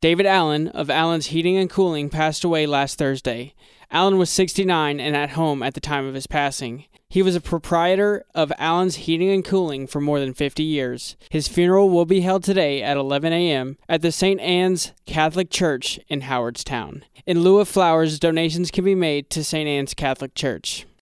David Allen of Allen's Heating and Cooling passed away last Thursday. Allen was 69 and at home at the time of his passing. He was a proprietor of Allen's Heating and Cooling for more than 50 years. His funeral will be held today at 11 a.m. at the St. Anne's Catholic Church in Howardstown. In lieu of flowers, donations can be made to St. Anne's Catholic Church.